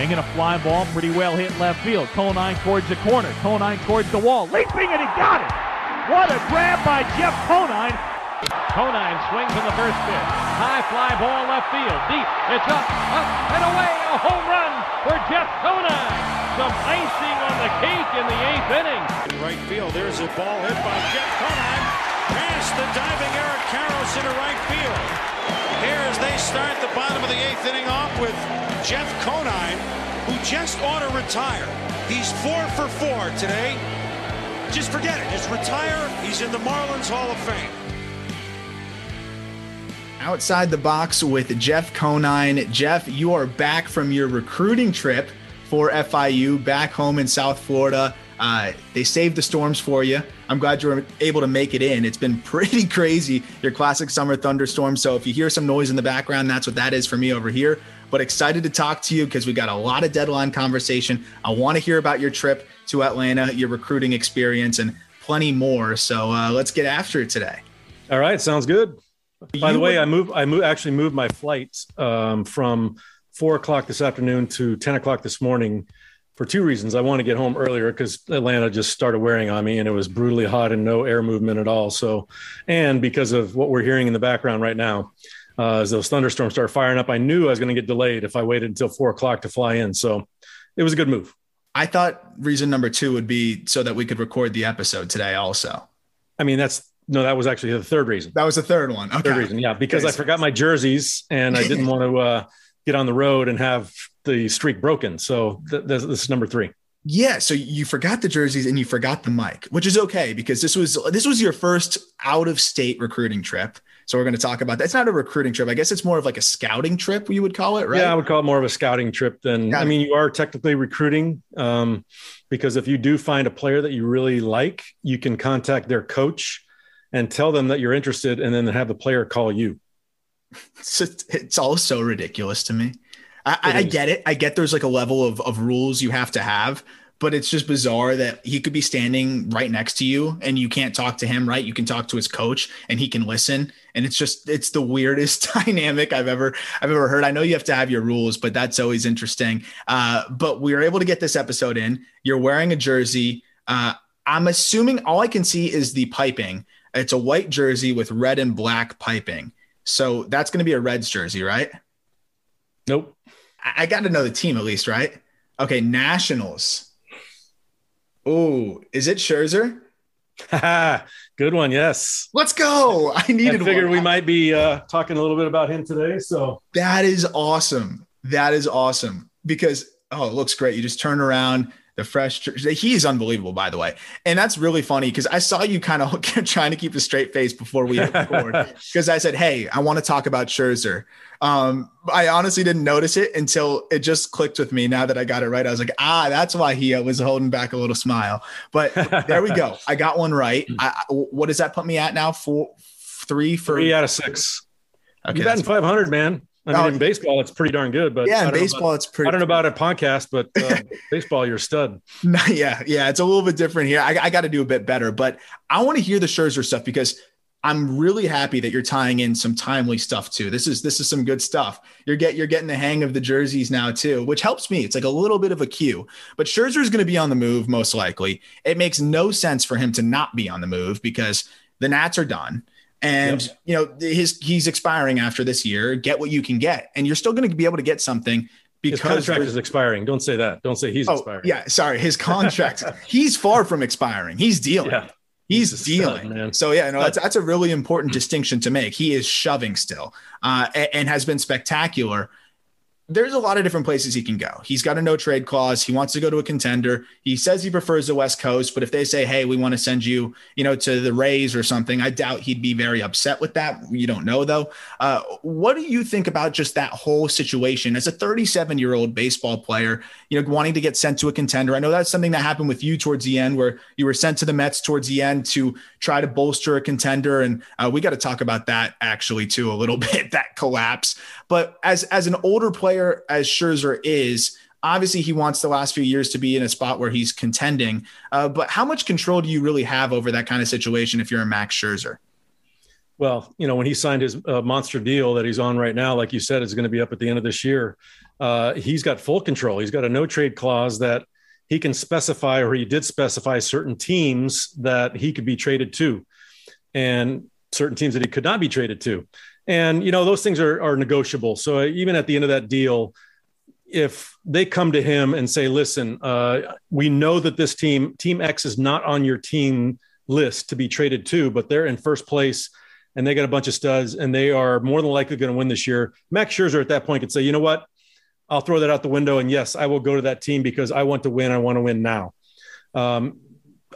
swing and a fly ball pretty well hit left field. Conine towards the corner. Conine towards the wall. Leaping and he got it. What a grab by Jeff Conine. Conine swings in the first pitch. High fly ball left field. Deep. It's up, up, and away. A home run for Jeff Conine. Some icing on the cake in the eighth inning. In right field, there's a ball hit by Jeff Conine. The diving Eric Karros into right field. Here as they start the bottom of the eighth inning off with Jeff Conine, who just ought to retire. He's four for four today. Just forget it. Just retire. He's in the Marlins Hall of Fame. Outside the box with Jeff Conine. Jeff, you are back from your recruiting trip for FIU back home in South Florida. Uh, they saved the storms for you. I'm glad you were able to make it in. It's been pretty crazy, your classic summer thunderstorm. So if you hear some noise in the background, that's what that is for me over here. But excited to talk to you because we got a lot of deadline conversation. I want to hear about your trip to Atlanta, your recruiting experience, and plenty more. So uh, let's get after it today. All right, sounds good. By you the way, would- I move. I move actually moved my flight um, from four o'clock this afternoon to ten o'clock this morning for two reasons. I want to get home earlier because Atlanta just started wearing on me and it was brutally hot and no air movement at all. So, and because of what we're hearing in the background right now, uh, as those thunderstorms start firing up, I knew I was going to get delayed if I waited until four o'clock to fly in. So it was a good move. I thought reason number two would be so that we could record the episode today also. I mean, that's no, that was actually the third reason. That was the third one. Okay. Third reason, yeah, because I forgot my jerseys and I didn't want to uh, get on the road and have the streak broken. So th- this, this is number three. Yeah, so you forgot the jerseys and you forgot the mic, which is okay because this was this was your first out of state recruiting trip. So we're going to talk about that. It's not a recruiting trip. I guess it's more of like a scouting trip. You would call it, right? Yeah, I would call it more of a scouting trip than. I mean, you are technically recruiting um, because if you do find a player that you really like, you can contact their coach and tell them that you're interested, and then have the player call you. It's, it's all so ridiculous to me. I, I, get it. I get there's like a level of, of rules you have to have, but it's just bizarre that he could be standing right next to you and you can't talk to him, right? You can talk to his coach and he can listen. And it's just it's the weirdest dynamic I've ever I've ever heard. I know you have to have your rules, but that's always interesting. Uh, but we were able to get this episode in. You're wearing a jersey. Uh, I'm assuming all I can see is the piping. It's a white jersey with red and black piping. So that's going to be a Reds jersey, right? Nope. I, got to know the team at least, right? Okay, Nationals. Oh, is it Scherzer? Good one. Yes. Let's go. I needed. I figured one. we might be uh, talking a little bit about him today. So that is awesome. That is awesome because oh, it looks great. You just turn around the fresh he is unbelievable by the way. And that's really funny because i saw you kind of trying to keep a straight face before we record because i said hey i want to talk about scherzer. Um, i honestly didn't notice it until it just clicked with me now that i got it right. I was like ah that's why he uh, was holding back a little smile. But there we go. I got one right. I, what does that put me at now? Four three for three out of six. Okay, you batting 500 man I mean, oh, in baseball, it's pretty darn good. But yeah, in baseball, about, it's pretty. I don't know about a podcast, but uh, baseball, you're a stud. No, yeah, yeah, it's a little bit different here. I, I got to do a bit better, but I want to hear the Scherzer stuff because I'm really happy that you're tying in some timely stuff too. This is this is some good stuff. You're get you're getting the hang of the jerseys now too, which helps me. It's like a little bit of a cue. But Scherzer is going to be on the move most likely. It makes no sense for him to not be on the move because the Nats are done and yep. you know his he's expiring after this year. Get what you can get, and you're still going to be able to get something because his contract is expiring. Don't say that. Don't say he's oh, expiring. Yeah, sorry, his contract. he's far from expiring. He's dealing. Yeah. He's, he's dealing. Stud, so yeah, no, that's that's a really important distinction to make. He is shoving still, uh, and, and has been spectacular there's a lot of different places he can go. He's got a no trade clause. He wants to go to a contender. He says he prefers the West Coast, but if they say, "Hey, we want to send you, you know, to the Rays or something," I doubt he'd be very upset with that. You don't know though. Uh, what do you think about just that whole situation as a 37 year old baseball player? You know, wanting to get sent to a contender. I know that's something that happened with you towards the end, where you were sent to the Mets towards the end to try to bolster a contender, and uh, we got to talk about that actually too a little bit that collapse. But as as an older player as Scherzer is, obviously he wants the last few years to be in a spot where he's contending. Uh, but how much control do you really have over that kind of situation if you're a Max Scherzer? well, you know, when he signed his uh, monster deal that he's on right now, like you said, is going to be up at the end of this year. Uh, he's got full control. He's got a no trade clause that he can specify, or he did specify certain teams that he could be traded to, and certain teams that he could not be traded to. And you know, those things are are negotiable. So even at the end of that deal, if they come to him and say, "Listen, uh, we know that this team, Team X, is not on your team list to be traded to, but they're in first place." and they got a bunch of studs and they are more than likely going to win this year. Max Scherzer at that point could say, you know what? I'll throw that out the window. And yes, I will go to that team because I want to win. I want to win now. Um,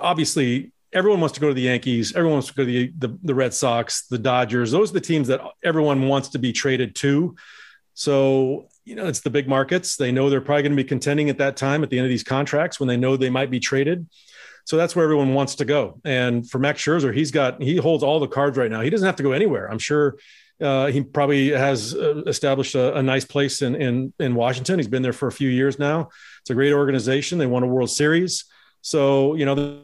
obviously, everyone wants to go to the Yankees. Everyone wants to go to the, the, the Red Sox, the Dodgers. Those are the teams that everyone wants to be traded to. So, you know, it's the big markets. They know they're probably going to be contending at that time at the end of these contracts when they know they might be traded. So that's where everyone wants to go. And for Max Scherzer, he's got he holds all the cards right now. He doesn't have to go anywhere. I'm sure uh, he probably has uh, established a, a, nice place in, in in Washington. He's been there for a few years now. It's a great organization. They won a World Series. So you know,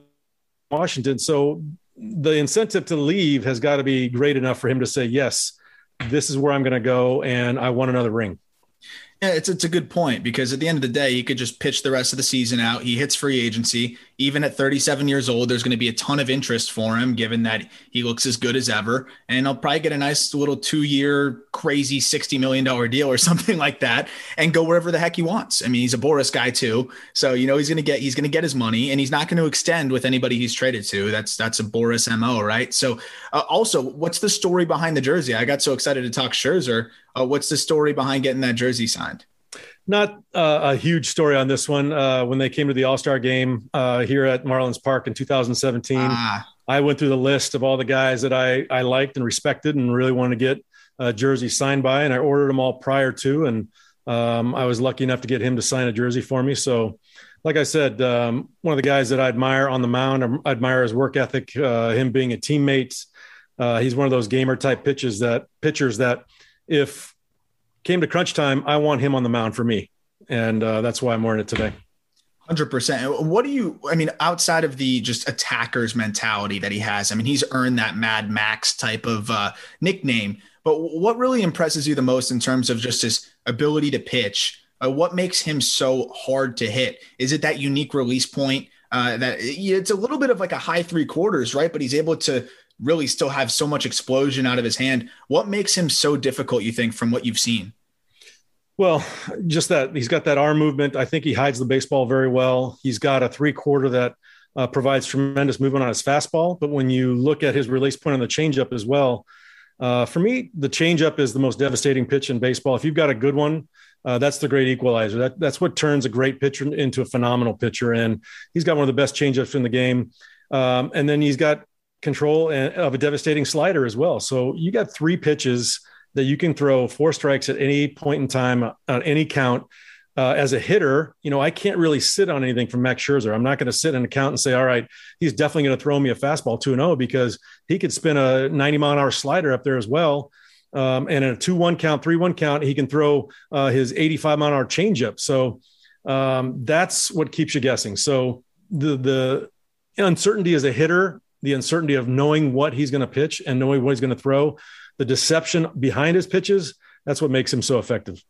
Washington. So the incentive to leave has got to be great enough for him to say, yes, this is where I'm going to go, and I want another ring. Yeah, it's it's a good point because at the end of the day, he could just pitch the rest of the season out. He hits free agency. Even at 37 years old, there's going to be a ton of interest for him, given that he looks as good as ever. And he'll probably get a nice little two-year, crazy 60 million dollar deal or something like that, and go wherever the heck he wants. I mean, he's a Boras guy too, so you know he's going to get he's going to get his money, and he's not going to extend with anybody he's traded to. That's that's a Boras mo, right? So, uh, also, what's the story behind the jersey? I got so excited to talk Scherzer. Uh, what's the story behind getting that jersey signed? Not uh, a huge story on this one. Uh, when they came to the All Star game uh, here at Marlins Park in 2017, ah. I went through the list of all the guys that I, I liked and respected and really wanted to get a jersey signed by, and I ordered them all prior to. And um, I was lucky enough to get him to sign a jersey for me. So, like I said, um, one of the guys that I admire on the mound, I admire his work ethic, uh, him being a teammate. Uh, he's one of those gamer type pitches that pitchers that if came to crunch time, I want him on the mound for me, and uh, that's why I'm wearing it today. Hundred percent. What do you? I mean, outside of the just attacker's mentality that he has, I mean, he's earned that Mad Max type of uh, nickname. But what really impresses you the most in terms of just his ability to pitch? Uh, what makes him so hard to hit? Is it that unique release point? Uh, that it's a little bit of like a high three quarters, right? But he's able to really still have so much explosion out of his hand. What makes him so difficult, you think, from what you've seen? Well, just that he's got that arm movement. I think he hides the baseball very well. He's got a three quarter that uh, provides tremendous movement on his fastball. But when you look at his release point on the changeup as well, uh, for me, the changeup is the most devastating pitch in baseball. If you've got a good one, uh, that's the great equalizer. That, that's what turns a great pitcher into a phenomenal pitcher. And he's got one of the best changeups in the game. Um, and then he's got control of a devastating slider as well. So you got three pitches that you can throw four strikes at any point in time on any count. Uh, as a hitter, you know, I can't really sit on anything from Max Scherzer. I'm not going to sit in a count and say, all right, he's definitely going to throw me a fastball 2 0 because he could spin a 90 mile an hour slider up there as well. Um, and in a 2 1 count, 3 1 count, he can throw uh, his 85 mile an hour changeup. So um, that's what keeps you guessing. So the, the uncertainty as a hitter the uncertainty of knowing what he's going to pitch and knowing what he's going to throw, the deception behind his pitches, that's what makes him so effective.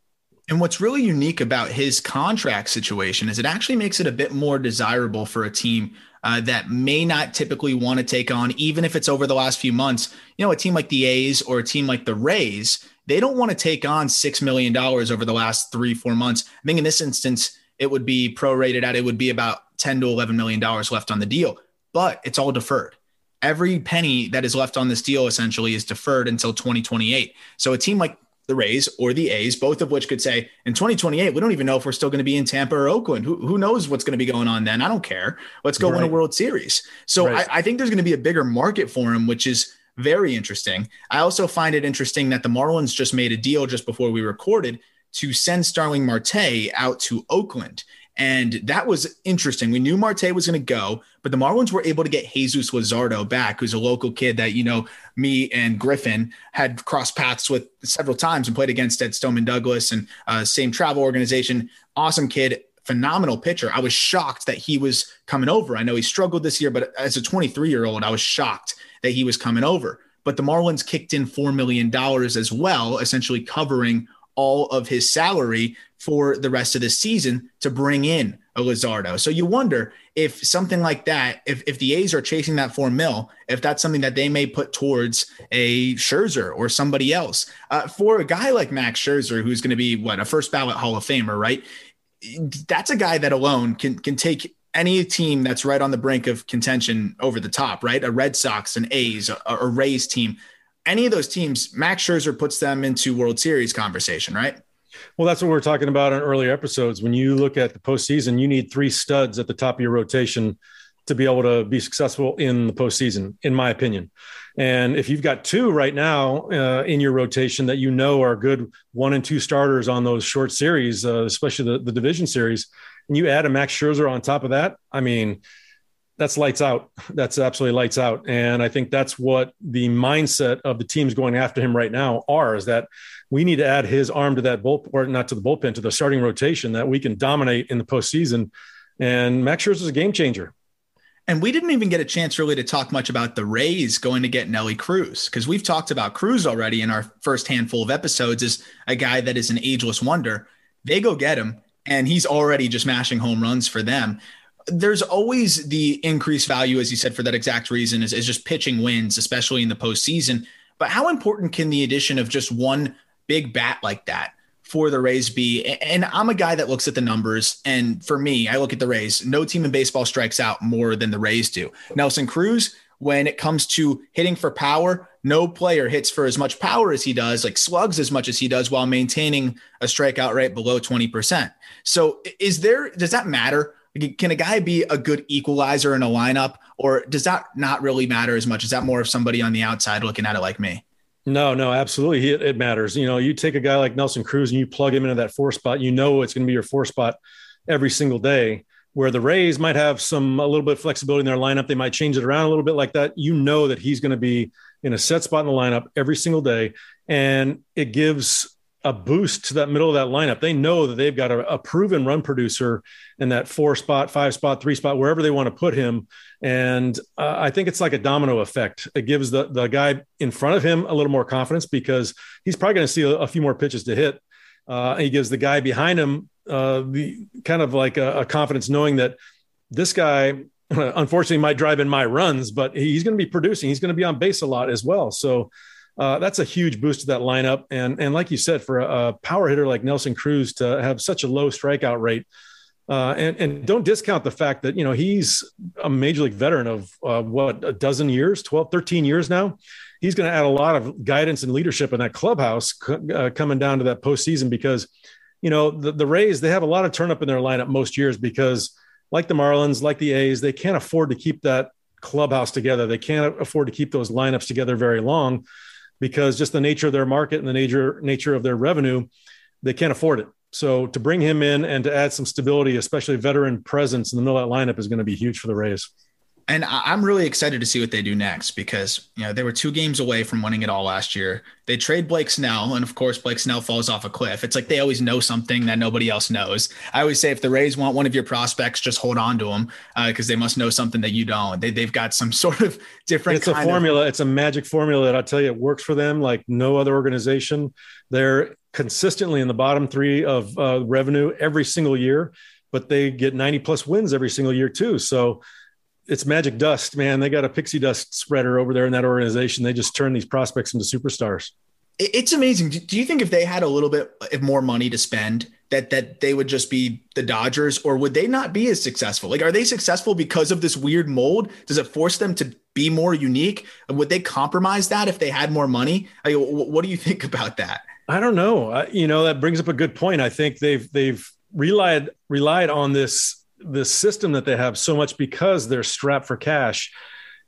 And what's really unique about his contract situation is it actually makes it a bit more desirable for a team uh, that may not typically want to take on, even if it's over the last few months. You know, a team like the A's or a team like the Rays, they don't want to take on $6 million over the last three, four months. I think in this instance, it would be prorated at, it would be about 10 to $11 million left on the deal, but it's all deferred every penny that is left on this deal essentially is deferred until 2028. So a team like the Rays or the A's, both of which could say in 2028, we don't even know if we're still going to be in Tampa or Oakland. Who, who knows what's going to be going on then? I don't care. Let's go right. win a World Series. So right. I, I think there's going to be a bigger market for him, which is very interesting. I also find it interesting that the Marlins just made a deal just before we recorded to send Starling Marte out to Oakland. And that was interesting. We knew Marte was going to go, but the Marlins were able to get Jesus Luzardo back, who's a local kid that, you know, me and Griffin had crossed paths with several times and played against at Stoneman Douglas and uh, same travel organization. Awesome kid, phenomenal pitcher. I was shocked that he was coming over. I know he struggled this year, but as a 23 year old, I was shocked that he was coming over. but the Marlins kicked in $4 million as well, essentially covering all of his salary for the rest of the season to bring in a Luzardo. So you wonder if something like that, if, if the A's are chasing that four mil, if that's something that they may put towards a Scherzer or somebody else. Uh, for a guy like Max Scherzer, who's going to be what a first ballot Hall of Famer, right? That's a guy that alone can can take any team that's right on the brink of contention over the top, right? A Red Sox, an A's, a, a Rays team, any of those teams, Max Scherzer puts them into World Series conversation, right? Well, that's what we are talking about in earlier episodes. When you look at the postseason, you need three studs at the top of your rotation to be able to be successful in the postseason, in my opinion. And if you've got two right now uh, in your rotation that you know are good one and two starters on those short series, uh, especially the, the division series, and you add a Max Scherzer on top of that, I mean, that's lights out. That's absolutely lights out. And I think that's what the mindset of the teams going after him right now are is that we need to add his arm to that bullpen, or not to the bullpen, to the starting rotation that we can dominate in the postseason. And Max Scherzer is a game changer. And we didn't even get a chance really to talk much about the Rays going to get Nelly Cruz because we've talked about Cruz already in our first handful of episodes as a guy that is an ageless wonder. They go get him, and he's already just mashing home runs for them there's always the increased value, as you said, for that exact reason, is, is just pitching wins, especially in the postseason. But how important can the addition of just one big bat like that for the Rays be? And I'm a guy that looks at the numbers. And for me, I look at the Rays. No team in baseball strikes out more than the Rays do. Nelson Cruz, when it comes to hitting for power, no player hits for as much power as he does, like slugs as much as he does, while maintaining a strikeout rate below 20%. So, is there, does that matter? Can a guy be a good equalizer in a lineup, or does that not really matter as much? Is that more of somebody on the outside looking at it like me? No, no, absolutely. It, it matters. You know, you take a guy like Nelson Cruz and you plug him into that four spot, you know it's going to be your four spot every single day. Where the Rays might have some a little bit of flexibility in their lineup, they might change it around a little bit like that. You know that he's going to be in a set spot in the lineup every single day, and it gives a boost to that middle of that lineup. They know that they've got a, a, proven run producer in that four spot, five spot, three spot, wherever they want to put him. And uh, I think it's like a domino effect. It gives the, the guy in front of him a little more confidence because he's probably going to see a, a, few more pitches to hit. Uh, he gives the guy behind him uh, the kind of like a, a confidence knowing that this guy unfortunately might drive in my runs, but he's going to be producing. He's going to be on base a lot as well. So uh, that's a huge boost to that lineup. And and like you said, for a, a power hitter like Nelson Cruz to have such a low strikeout rate, uh, and and don't discount the fact that you know he's a major league veteran of uh, what a dozen years, 12, 13 years now. He's going to add a lot of guidance and leadership in that clubhouse uh, coming down to that postseason because you know the, the Rays they have a lot of turn up in their lineup most years because like the Marlins, like the A's, they can't afford to keep that clubhouse together. They can't afford to keep those lineups together very long because just the nature of their market and the nature nature of their revenue, they can't afford it. So to bring him in and to add some stability, especially veteran presence in the middle of that lineup, is going to be huge for the Rays. And I'm really excited to see what they do next because you know they were two games away from winning it all last year. They trade Blake Snell, and of course Blake Snell falls off a cliff. It's like they always know something that nobody else knows. I always say if the Rays want one of your prospects, just hold on to them because uh, they must know something that you don't. They they've got some sort of different. It's a formula. Of- it's a magic formula that I tell you it works for them like no other organization. They're consistently in the bottom three of uh, revenue every single year, but they get 90 plus wins every single year too. So it's magic dust, man. They got a pixie dust spreader over there in that organization. They just turn these prospects into superstars. It's amazing. Do you think if they had a little bit more money to spend, that that they would just be the Dodgers, or would they not be as successful? Like, are they successful because of this weird mold? Does it force them to be more unique? Would they compromise that if they had more money? I mean, what do you think about that? I don't know. I, you know, that brings up a good point. I think they've they've relied relied on this the system that they have so much because they're strapped for cash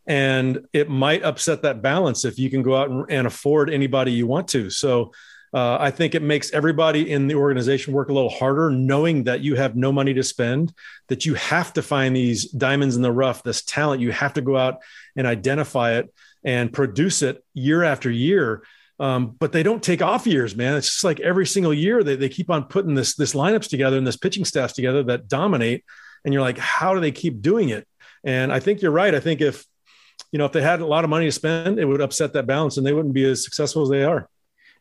and it might upset that balance if you can go out and, and afford anybody you want to so uh, i think it makes everybody in the organization work a little harder knowing that you have no money to spend that you have to find these diamonds in the rough this talent you have to go out and identify it and produce it year after year um, but they don't take off years, man. It's just like every single year they, they keep on putting this this lineups together and this pitching staffs together that dominate. And you're like, how do they keep doing it? And I think you're right. I think if you know, if they had a lot of money to spend, it would upset that balance and they wouldn't be as successful as they are.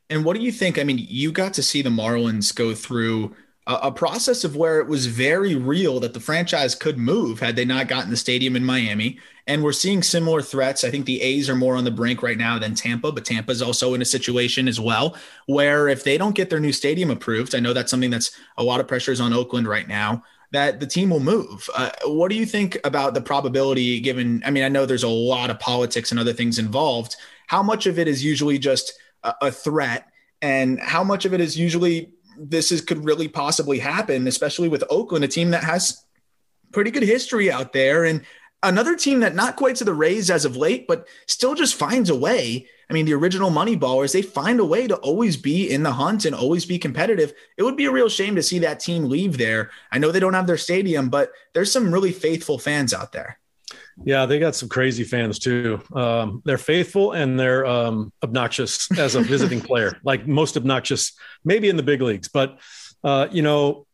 And what do you think? I mean, you got to see the Marlins go through a, process of where it was very real that the franchise could move had they not gotten the stadium in Miami. And we're seeing similar threats. I think the A's are more on the brink right now than Tampa, but Tampa's also in a situation as well where if they don't get their new stadium approved, I know that's something that's a lot of pressures on Oakland right now that the team will move. Uh, what do you think about the probability given? I mean, I know there's a lot of politics and other things involved. How much of it is usually just a, a threat, and how much of it is usually this is could really possibly happen, especially with Oakland, a team that has pretty good history out there and another team that not quite to the Rays as of late, but still just finds a way. I mean, the original Moneyballers, they find a way to always be in the hunt and always be competitive. It would be a real shame to see that team leave there. I know they don't have their stadium, but there's some really faithful fans out there. Yeah, they got some crazy fans too. Um, they're faithful and they're um, obnoxious as a visiting player, like most obnoxious, maybe in the big leagues. But uh, you know,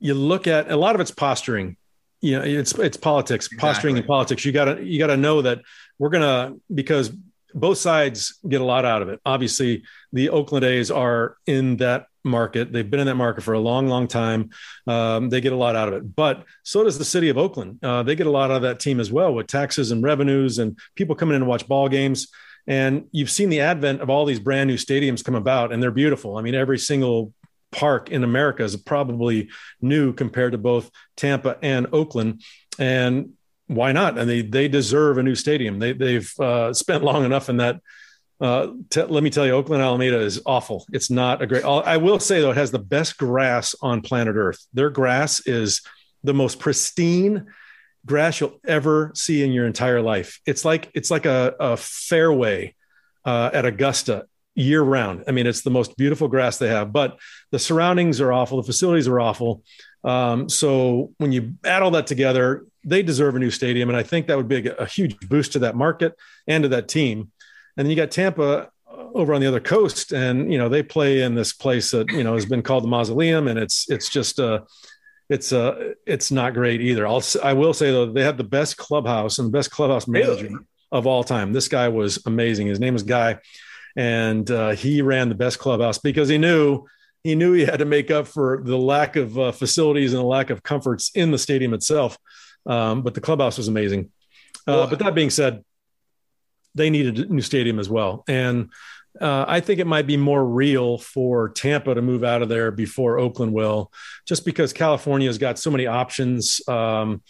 you look at a lot of it's posturing. You know, it's it's politics, exactly. posturing and politics. You gotta you gotta know that we're gonna because both sides get a lot out of it. Obviously, the Oakland A's are in that market. They've been in that market for a long, long time. Um, they get a lot out of it, but so does the city of Oakland. Uh, they get a lot out of that team as well with taxes and revenues and people coming in to watch ball games. And you've seen the advent of all these brand new stadiums come about, and they're beautiful. I mean, every single park in America is probably new compared to both Tampa and Oakland. And why not? And they they deserve a new stadium. They they've uh, spent long enough in that uh, t- let me tell you, Oakland Alameda is awful. It's not a great. I will say though, it has the best grass on planet Earth. Their grass is the most pristine grass you'll ever see in your entire life. It's like it's like a, a fairway uh, at Augusta year round. I mean, it's the most beautiful grass they have, but the surroundings are awful. The facilities are awful. Um, so when you add all that together, they deserve a new stadium, and I think that would be a, a huge boost to that market and to that team. And then you got Tampa over on the other coast, and you know they play in this place that you know has been called the Mausoleum, and it's it's just uh it's uh it's not great either. I'll I will say though they have the best clubhouse and the best clubhouse manager really? of all time. This guy was amazing. His name is Guy, and uh, he ran the best clubhouse because he knew he knew he had to make up for the lack of uh, facilities and the lack of comforts in the stadium itself. Um, but the clubhouse was amazing. Uh, well, but that being said, they needed a new stadium as well. And uh, I think it might be more real for Tampa to move out of there before Oakland will, just because California has got so many options um,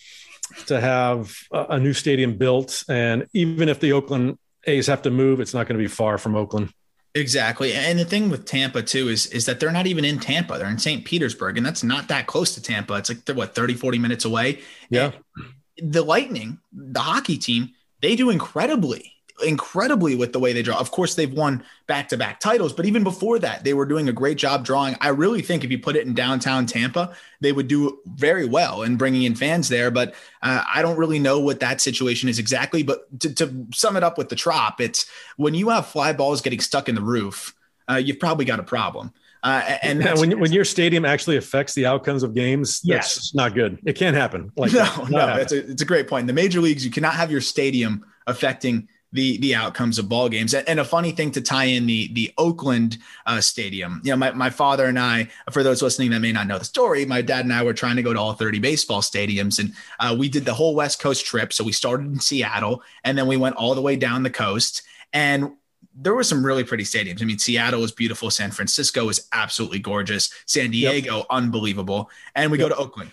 to have a, a, new stadium built. And even if the Oakland A's have to move, it's not going to be far from Oakland. Exactly. And the thing with Tampa too is is that they're not even in Tampa. They're in St. Petersburg and that's not that close to Tampa. It's like they're what 30 40 minutes away. Yeah. And the Lightning, the hockey team, they do incredibly incredibly with the way they draw. Of course, they've won back to back titles, but even before that, they were doing a great job drawing. I really think if you put it in downtown Tampa, they would do very well in bringing in fans there. But uh, I don't really know what that situation is exactly. But to, to, sum it up with the trop, it's when you have fly balls getting stuck in the roof, uh, you've probably got a problem. Uh, and yeah, when, when your stadium actually affects the outcomes of games, that's yes. not good. It can't happen. Like no, no, it's a, it's a great point. In the major leagues, you cannot have your stadium affecting the the outcomes of ball games. And a funny thing to tie in the the Oakland uh, stadium. You know, my, my father and I, for those listening that may not know the story, my dad and I were trying to go to all 30 baseball stadiums, and uh, we did the whole West Coast trip. So we started in Seattle, and then we went all the way down the coast, and there were some really pretty stadiums. I mean, Seattle was beautiful. San Francisco was absolutely gorgeous. San Diego, yep. unbelievable. And we yep. go to Oakland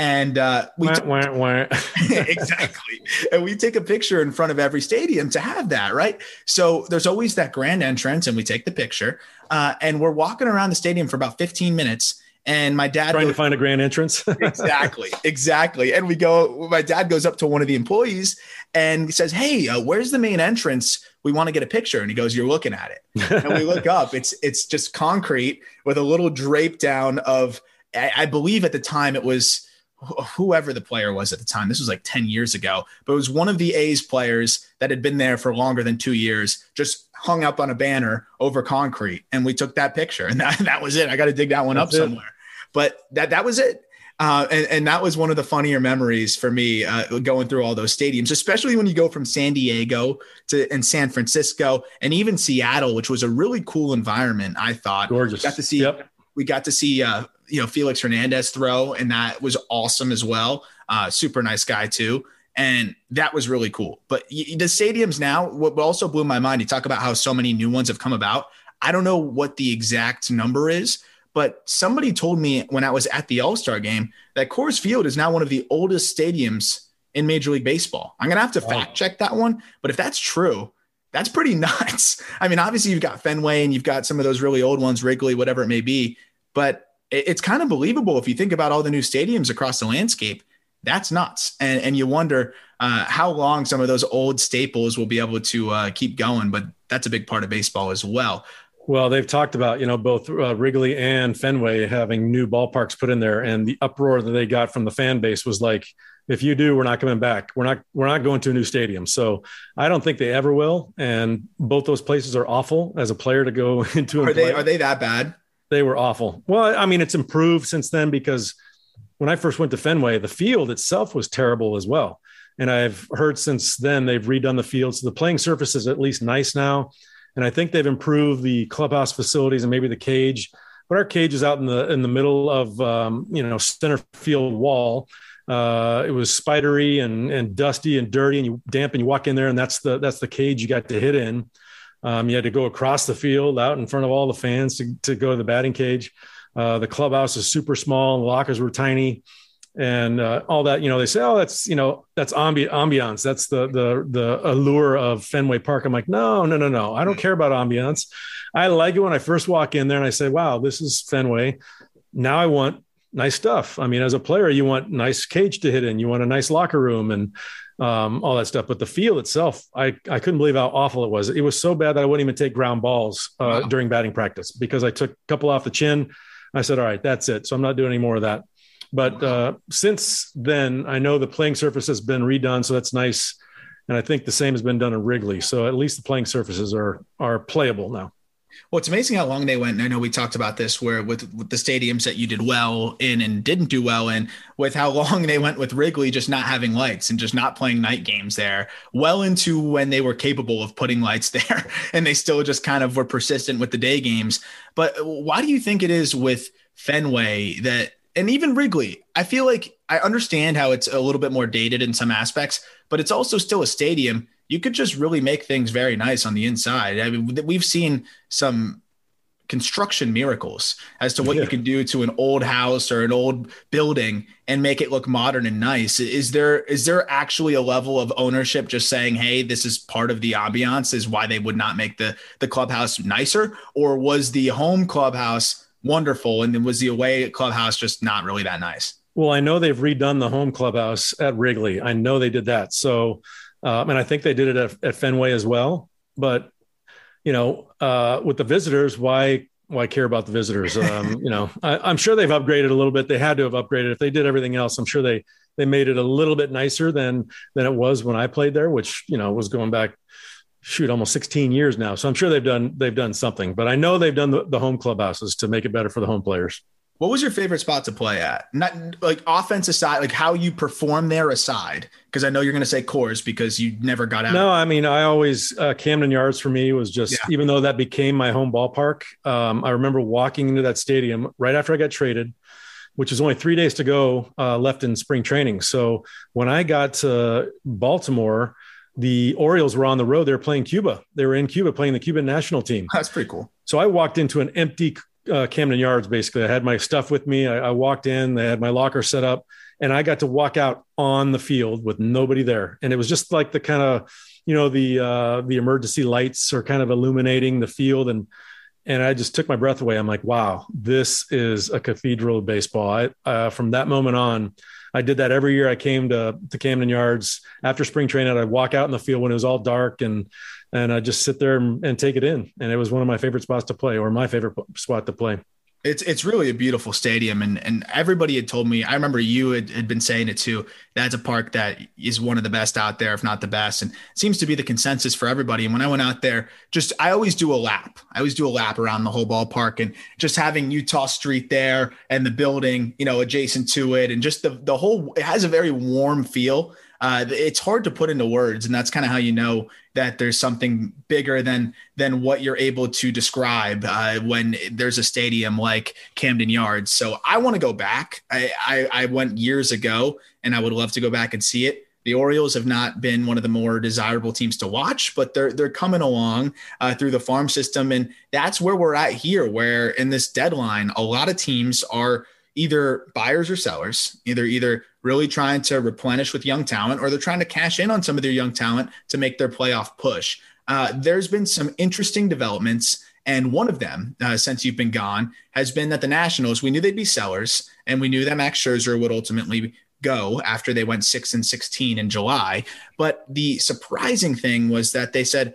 and uh, we wah, wah, wah. exactly. And we take a picture in front of every stadium to have that right? So there's always that grand entrance and we take the picture uh, and we're walking around the stadium for about 15 minutes and my dad trying goes, to find a grand entrance? Exactly exactly. And we go my dad goes up to one of the employees and he says hey uh, where's the main entrance? We want to get a picture. And he goes you're looking at it. And we look up. It's it's just concrete with a little drape down of I, I believe at the time it was whoever the player was at the time. This was like 10 years ago, but it was one of the A's players that had been there for longer than two years, just hung up on a banner over concrete. And we took that picture and that, that was it. I got to dig that one That's up it. somewhere, but that, that was it. Uh, and, and that was one of the funnier memories for me uh, going through all those stadiums, especially when you go from San Diego to and San Francisco and even Seattle, which was a really cool environment. I thought gorgeous. We got to see yep. we got to see uh, you know Felix Hernandez throw, and that was awesome as well. Uh, super nice guy too and that was really cool. But the stadiums now, what also blew my mind, you talk about how so many new ones have come about. I don't know what the exact number is, but somebody told me when I was at the All Star game that Coors Field is now one of the oldest stadiums in Major League Baseball. I'm gonna have to fact check that one, but if that's true, that's pretty nuts. I mean, obviously you've got Fenway and you've got some of those really old ones, Wrigley, whatever it may be, but it's kind of believable if you think about all the new stadiums across the landscape. That's nuts, and and you wonder uh, how long some of those old staples will be able to uh, keep going. But that's a big part of baseball as well. Well, they've talked about you know both uh, Wrigley and Fenway having new ballparks put in there, and the uproar that they got from the fan base was like, "If you do, we're not coming back. We're not we're not going to a new stadium." So I don't think they ever will. And both those places are awful as a player to go into. Are they are they that bad? They were awful. Well, I mean, it's improved since then because when I first went to Fenway, the field itself was terrible as well. And I've heard since then they've redone the field, so the playing surface is at least nice now and I think they've improved the clubhouse facilities and maybe the cage. But our cage is out in the in the middle of um, you know center field wall. Uh, it was spidery and and dusty and dirty, and you damp, and you walk in there, and that's the that's the cage you got to hit in. Um, you had to go across the field out in front of all the fans to, to go to the batting cage. Uh, the clubhouse is super small, and the lockers were tiny and uh, all that. You know, they say, "Oh, that's you know, that's ambi- ambiance. That's the the the allure of Fenway Park." I'm like, no, no, no, no. I don't care about ambiance. I like it when I first walk in there and I say, "Wow, this is Fenway." Now I want nice stuff. I mean, as a player, you want nice cage to hit in. You want a nice locker room and um, all that stuff. But the field itself, I I couldn't believe how awful it was. It was so bad that I wouldn't even take ground balls uh, wow. during batting practice because I took a couple off the chin. I said, "All right, that's it." So I'm not doing any more of that. But uh, since then, I know the playing surface has been redone, so that's nice. And I think the same has been done in Wrigley. So at least the playing surfaces are are playable now. Well, it's amazing how long they went. And I know we talked about this where with, with the stadiums that you did well in and didn't do well in, with how long they went with Wrigley just not having lights and just not playing night games there, well into when they were capable of putting lights there. And they still just kind of were persistent with the day games. But why do you think it is with Fenway that and even Wrigley, I feel like I understand how it's a little bit more dated in some aspects, but it's also still a stadium. You could just really make things very nice on the inside. I mean, we've seen some construction miracles as to what yeah. you can do to an old house or an old building and make it look modern and nice. Is there is there actually a level of ownership just saying, "Hey, this is part of the ambiance," is why they would not make the the clubhouse nicer, or was the home clubhouse wonderful. And then was the away clubhouse just not really that nice? Well, I know they've redone the home clubhouse at Wrigley. I know they did that. So, um, and I think they did it at, at Fenway as well. But you know, uh, with the visitors, why why care about the visitors? Um, you know, I, am sure they've upgraded a little bit. They had to have upgraded. If they did everything else, I'm sure they they made it a little bit nicer than than it was when I played there, which you know was going back shoot almost 16 years now. So I'm sure they've done they've done something, but I know they've done the, the home clubhouses to make it better for the home players. What was your favorite spot to play at? Not like offense aside, like how you perform there aside, because I know you're going to say Coors because you never got out. No, I mean I always uh, Camden Yards for me was just yeah. even though that became my home ballpark. Um, I remember walking into that stadium right after I got traded, which was only three days to go uh, left in spring training. So when I got to Baltimore the Orioles were on the road. They were playing Cuba. They were in Cuba playing the Cuban national team. That's pretty cool. So I walked into an empty uh, Camden Yards. Basically, I had my stuff with me. I, I walked in. They had my locker set up, and I got to walk out on the field with nobody there. And it was just like the kind of, you know, the uh, the emergency lights are kind of illuminating the field, and and I just took my breath away. I'm like, wow, this is a cathedral of baseball. I, uh, from that moment on, I did that every year. I came to to Camden Yards after spring training. I'd walk out in the field when it was all dark and and I just sit there and, and, take it in. And it was one of my favorite spots to play, or my favorite spot to play. It's it's really a beautiful stadium, and and everybody had told me. I remember you had, had been saying it too. That's a park that is one of the best out there, if not the best, and seems to be the consensus for everybody. And when I went out there, just I always do a lap. I always do a lap around the whole ballpark, and just having Eutaw Street there and the building, you know, adjacent to it, and just the the whole. It has a very warm feel uh, it's hard to put into words, and that's kind of how you know that there's something bigger than than what you're able to describe uh, when there's a stadium like Camden Yards. So I want to go back. I, I, I went years ago, and I would love to go back and see it. The Orioles have not been one of the more desirable teams to watch, but they're they're coming along uh, through the farm system, and that's where we're at here. Where in this deadline, a lot of teams are either buyers or sellers, either either really trying to replenish with young talent, or they're trying to cash in on some of their young talent to make their playoff push. Uh, there's been some interesting developments. And one of them, uh, since you've been gone, has been that the Nationals, we knew they'd be sellers, and we knew that Max Scherzer would ultimately go after they went 6 and 16 in July. But the surprising thing was that they said,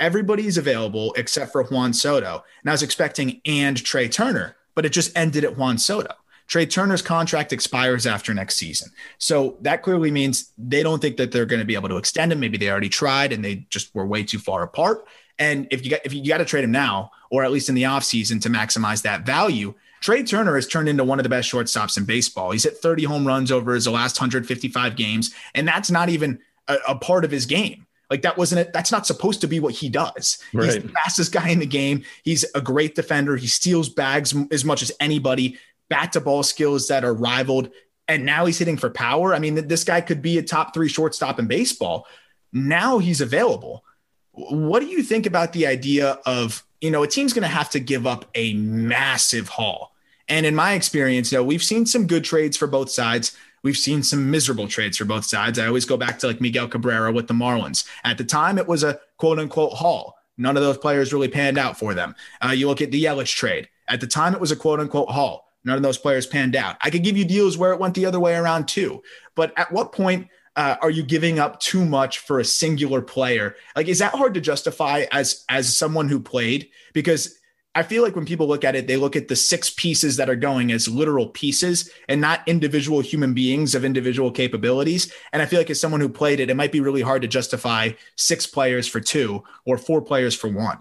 everybody's available except for Juan Soto. And I was expecting and Trea Turner, but it just ended at Juan Soto. Trea Turner's contract expires after next season. So that clearly means they don't think that they're going to be able to extend him. Maybe they already tried and they just were way too far apart. And if you got if you got to trade him now, or at least in the offseason to maximize that value, Trea Turner has turned into one of the best shortstops in baseball. He's hit 30 home runs over his last 155 games, and that's not even a, a part of his game. Like that wasn't it. That's not supposed to be what he does. Right. He's the fastest guy in the game. He's a great defender. He steals bags as much as anybody bat to ball skills that are rivaled. And now he's hitting for power. I mean, this guy could be a top three shortstop in baseball. Now he's available. What do you think about the idea of, you know, a team's going to have to give up a massive haul? And in my experience, you know, we've seen some good trades for both sides. We've seen some miserable trades for both sides. I always go back to like Miguel Cabrera with the Marlins. At the time, it was a quote unquote haul. None of those players really panned out for them. Uh, you look at the Yelich trade. At the time, it was a quote unquote haul. None of those players panned out. I could give you deals where it went the other way around too. But at what point uh, are you giving up too much for a singular player? Like, is that hard to justify as as someone who played? Because I feel like when people look at it, they look at the six pieces that are going as literal pieces and not individual human beings of individual capabilities. And I feel like as someone who played it, it might be really hard to justify six players for two or four players for one.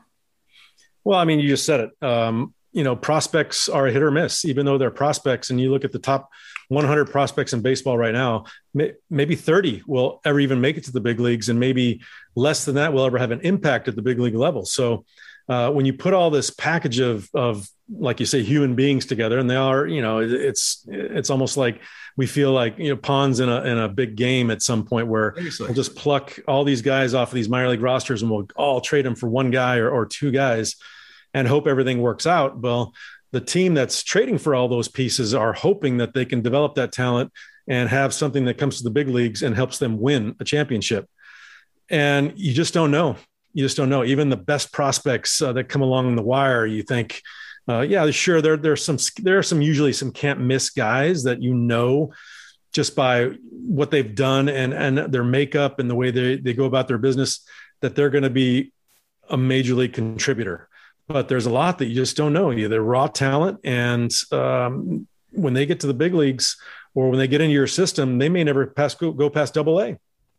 Well, I mean, you just said it. Um, you know, prospects are a hit or miss, even though they're prospects. And you look at the top 100 prospects in baseball right now, maybe 30 will ever even make it to the big leagues, and maybe less than that will ever have an impact at the big league level. So uh, when you put all this package of of like you say human beings together, and they are, you know, it's it's almost like we feel like you know pawns in a in a big game at some point where Seriously. we'll just pluck all these guys off of these minor league rosters and we'll all trade them for one guy or, or two guys and hope everything works out. Well, the team that's trading for all those pieces are hoping that they can develop that talent and have something that comes to the big leagues and helps them win a championship. And you just don't know. You just don't know. Even the best prospects uh, that come along the wire, you think, uh, yeah, sure. There, there's some. There are some usually some can't miss guys that you know just by what they've done and and their makeup and the way they they go about their business that they're going to be a major league contributor but there's a lot that you just don't know. They're raw talent, and um, when they get to the big leagues or when they get into your system, they may never pass go, go past Double A.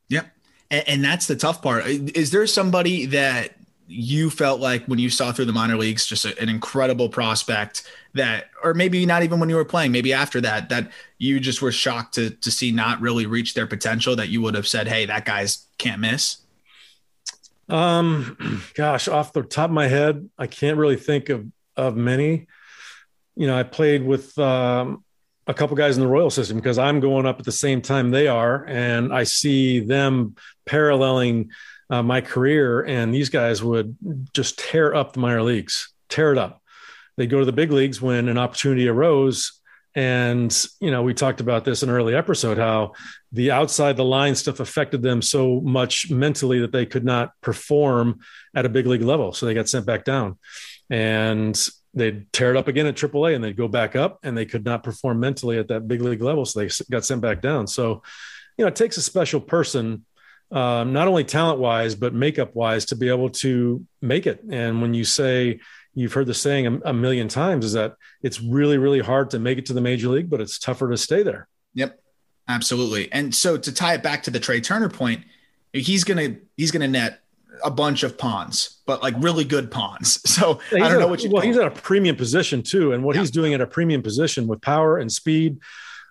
Yep, and, and that's the tough part. Is there somebody that you felt like when you saw through the minor leagues, just a, an incredible prospect that, or maybe not even when you were playing, maybe after that, that you just were shocked to to see not really reach their potential that you would have said, "Hey, that guy's can't miss." Um, gosh, off the top of my head, I can't really think of of many. You know, I played with um, a couple guys in the Royal system because I'm going up at the same time they are, and I see them paralleling uh, my career. And these guys would just tear up the minor leagues, tear it up. They go to the big leagues when an opportunity arose, and, you know, we talked about this in an early episode how the outside the line stuff affected them so much mentally that they could not perform at a big league level. So they got sent back down and they'd tear it up again at AAA and they'd go back up and they could not perform mentally at that big league level. So they got sent back down. So, you know, it takes a special person, um, not only talent wise, but makeup wise to be able to make it. And when you say, you've heard the saying a, a, million times is that it's really, really hard to make it to the major league, but it's tougher to stay there. Yep, absolutely. And so to tie it back to the Trea Turner point, he's gonna he's gonna net a bunch of pawns, but like really good pawns. So yeah, I don't know what you. Well, he's at a premium position too, and what yeah. he's doing at a premium position with power and speed.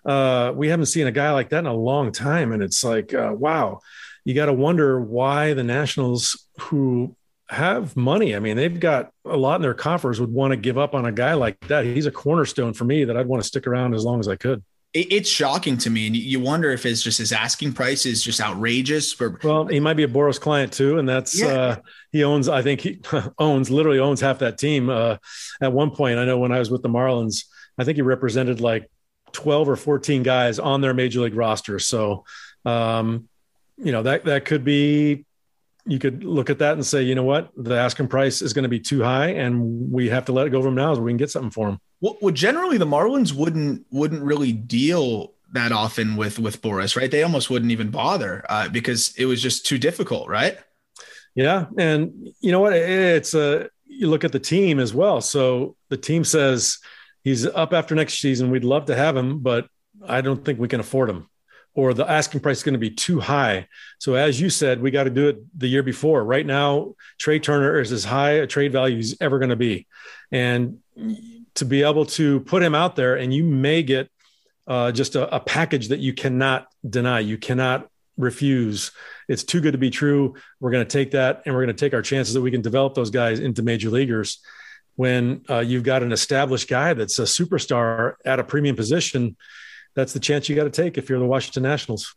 Uh, we haven't seen a guy like that in a long time, and it's like, uh, wow, you got to wonder why the Nationals, who have money. I mean, they've got a lot in their coffers. Would want to give up on a guy like that. He's a cornerstone for me that I'd want to stick around as long as I could. It's shocking to me, and you wonder if it's just his asking price is just outrageous. For well, he might be a Boras client too, and that's yeah. uh, he owns. I think he owns literally owns half that team. Uh, at one point, I know when I was with the Marlins, I think he represented like twelve or fourteen guys on their major league roster. So, um, you know that that could be you could look at that and say, you know what, the asking price is going to be too high, and we have to let it go from now so we can get something for him. Well, well, generally the Marlins wouldn't wouldn't really deal that often with with Boras, right? They almost wouldn't even bother uh, because it was just too difficult, right? Yeah, and you know what? It's a you look at the team as well. So the team says he's up after next season. We'd love to have him, but I don't think we can afford him or the asking price is going to be too high. So as you said, we got to do it the year before. Right now, Trea Turner is as high a trade value as ever going to be, and to be able to put him out there, and you may get uh, just a, a package that you cannot deny, you cannot refuse. It's too good to be true. We're going to take that, and we're going to take our chances that we can develop those guys into major leaguers. When uh, you've got an established guy that's a superstar at a premium position that's the chance you got to take if you're the Washington Nationals.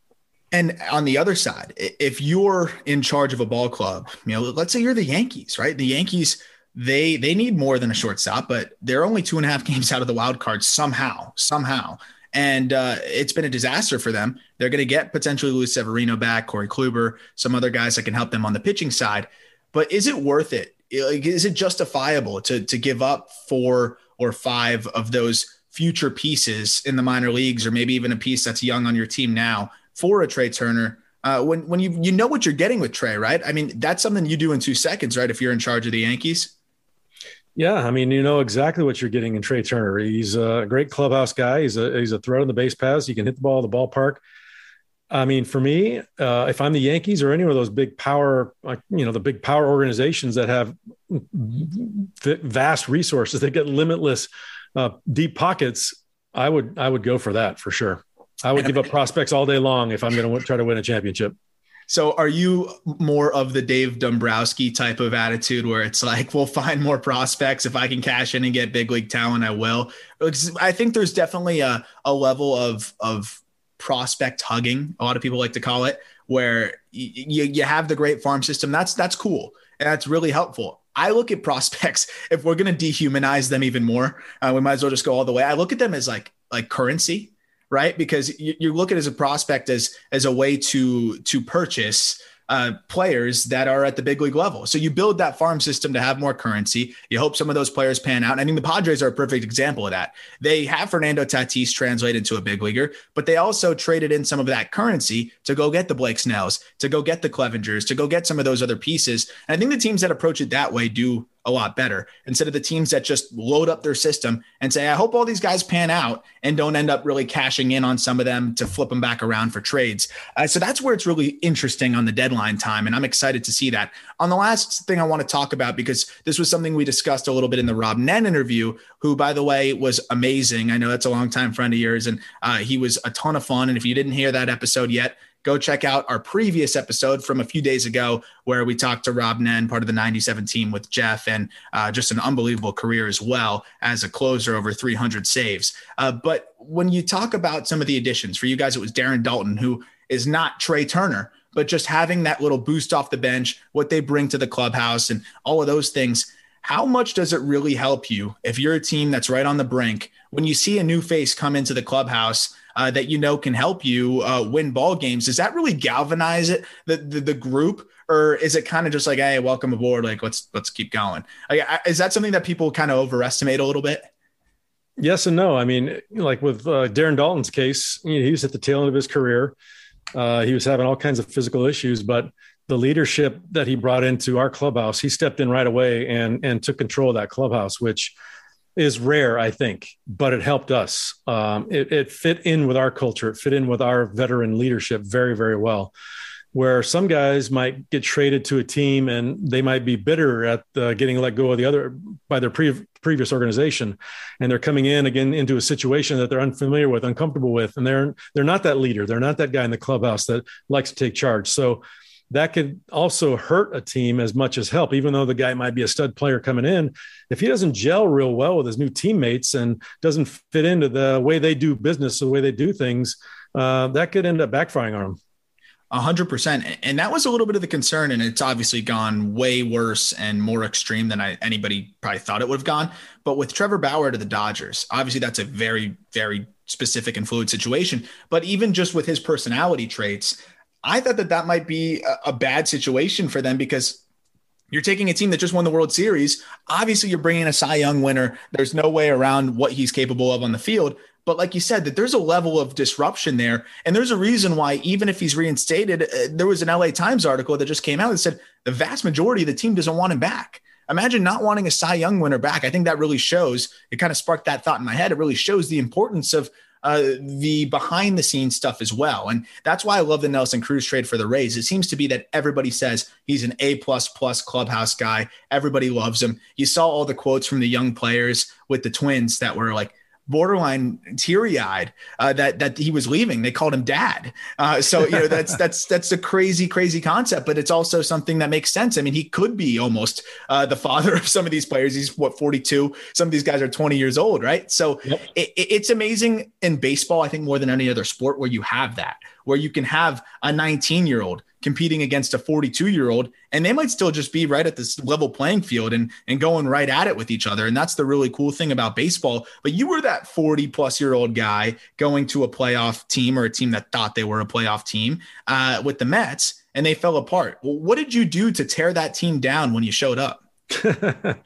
And on the other side, if you're in charge of a ball club, you know, let's say you're the Yankees, right? The Yankees, they they need more than a shortstop, but they're only two and a half games out of the wild card somehow, somehow. And uh, it's been a disaster for them. They're going to get potentially Luis Severino back, Corey Kluber, some other guys that can help them on the pitching side. But is it worth it? Is it justifiable to to give up four or five of those future pieces in the minor leagues, or maybe even a piece that's young on your team now for a Trea Turner. Uh, when when you you know what you're getting with Trea, right? I mean, that's something you do in two seconds, right? If you're in charge of the Yankees. Yeah, I mean, you know exactly what you're getting in Trea Turner. He's a great clubhouse guy. He's a he's a threat on the base paths. He can hit the ball at the ballpark. I mean, for me, uh, if I'm the Yankees or any of those big power, like you know, the big power organizations that have vast resources, they get limitless uh, deep pockets, I would I would go for that for sure. I would give up prospects all day long if I'm going to try to win a championship. So, are you more of the Dave Dombrowski type of attitude where it's like, we'll find more prospects if I can cash in and get big league talent, I will? I think there's definitely a, a level of of prospect hugging. A lot of people like to call it, where you you have the great farm system. That's that's cool and that's really helpful. I look at prospects if we're going to dehumanize them even more, uh, we might as well just go all the way. I look at them as like like currency, right? Because you, you look at as a prospect as as a way to to purchase uh, players that are at the big league level. So you build that farm system to have more currency. You hope some of those players pan out. I mean, the Padres are a perfect example of that. They have Fernando Tatis translated to a big leaguer, but they also traded in some of that currency to go get the Blake Snells, to go get the Clevingers, to go get some of those other pieces. And I think the teams that approach it that way do a lot better instead of the teams that just load up their system and say, I hope all these guys pan out and don't end up really cashing in on some of them to flip them back around for trades. Uh, so that's where it's really interesting on the deadline time. And I'm excited to see that. On the last thing I want to talk about, because this was something we discussed a little bit in the Rob Nen interview, who, by the way, was amazing. I know that's a longtime friend of yours, and uh, he was a ton of fun. And if you didn't hear that episode yet, go check out our previous episode from a few days ago where we talked to Rob Nen, part of the 97 team with Jeff, and uh, just an unbelievable career as well as a closer, over 300 saves. Uh, but when you talk about some of the additions, for you guys, it was Darren Daulton, who is not Trea Turner, but just having that little boost off the bench, what they bring to the clubhouse, and all of those things. How much does it really help you if you're a team that's right on the brink when you see a new face come into the clubhouse uh, that you know can help you uh, win ball games. Does that really galvanize it the the, the group, or is it kind of just like, hey, welcome aboard, like let's let's keep going? Like, is that something that people kind of overestimate a little bit? Yes and no. I mean, like with uh, Darren Daulton's case, you know, he was at the tail end of his career. Uh, he was having all kinds of physical issues, but the leadership that he brought into our clubhouse, he stepped in right away and and took control of that clubhouse, which is rare, I think, but it helped us. Um, it, it fit in with our culture. It fit in with our veteran leadership very, very well where some guys might get traded to a team and they might be bitter at uh, getting let go of the other by their pre- previous organization and they're coming in again into a situation that they're unfamiliar with uncomfortable with and they're they're not that leader they're not that guy in the clubhouse that likes to take charge so that could also hurt a team as much as help even though the guy might be a stud player coming in if he doesn't gel real well with his new teammates and doesn't fit into the way they do business the way they do things uh, that could end up backfiring on him a hundred percent. And that was a little bit of the concern. And it's obviously gone way worse and more extreme than I, anybody probably thought it would have gone. But with Trevor Bauer to the Dodgers, obviously that's a very, very specific and fluid situation. But even just with his personality traits, I thought that that might be a, a bad situation for them because you're taking a team that just won the World Series. Obviously, you're bringing a Cy Young winner. There's no way around what he's capable of on the field. But like you said, that there's a level of disruption there. And there's a reason why, even if he's reinstated, uh, there was an LA Times article that just came out that said the vast majority of the team doesn't want him back. Imagine not wanting a Cy Young winner back. I think that really shows, it kind of sparked that thought in my head. It really shows the importance of uh, the behind the scenes stuff as well. And that's why I love the Nelson Cruz trade for the Rays. It seems to be that everybody says he's an A plus plus clubhouse guy. Everybody loves him. You saw all the quotes from the young players with the twins that were like, borderline teary-eyed uh, that that he was leaving. They called him dad. Uh, so you know that's that's that's a crazy crazy concept, but it's also something that makes sense. I mean, he could be almost uh, the father of some of these players. He's what 42. Some of these guys are 20 years old, right? So yep. it, it's amazing in baseball. I think more than any other sport where you have that, where you can have a 19 year old competing against a 42 year old and they might still just be right at this level playing field and and going right at it with each other. And that's the really cool thing about baseball. But you were that 40 plus year old guy going to a playoff team or a team that thought they were a playoff team uh, with the mets and they fell apart. Well what did you do to tear that team down when you showed up?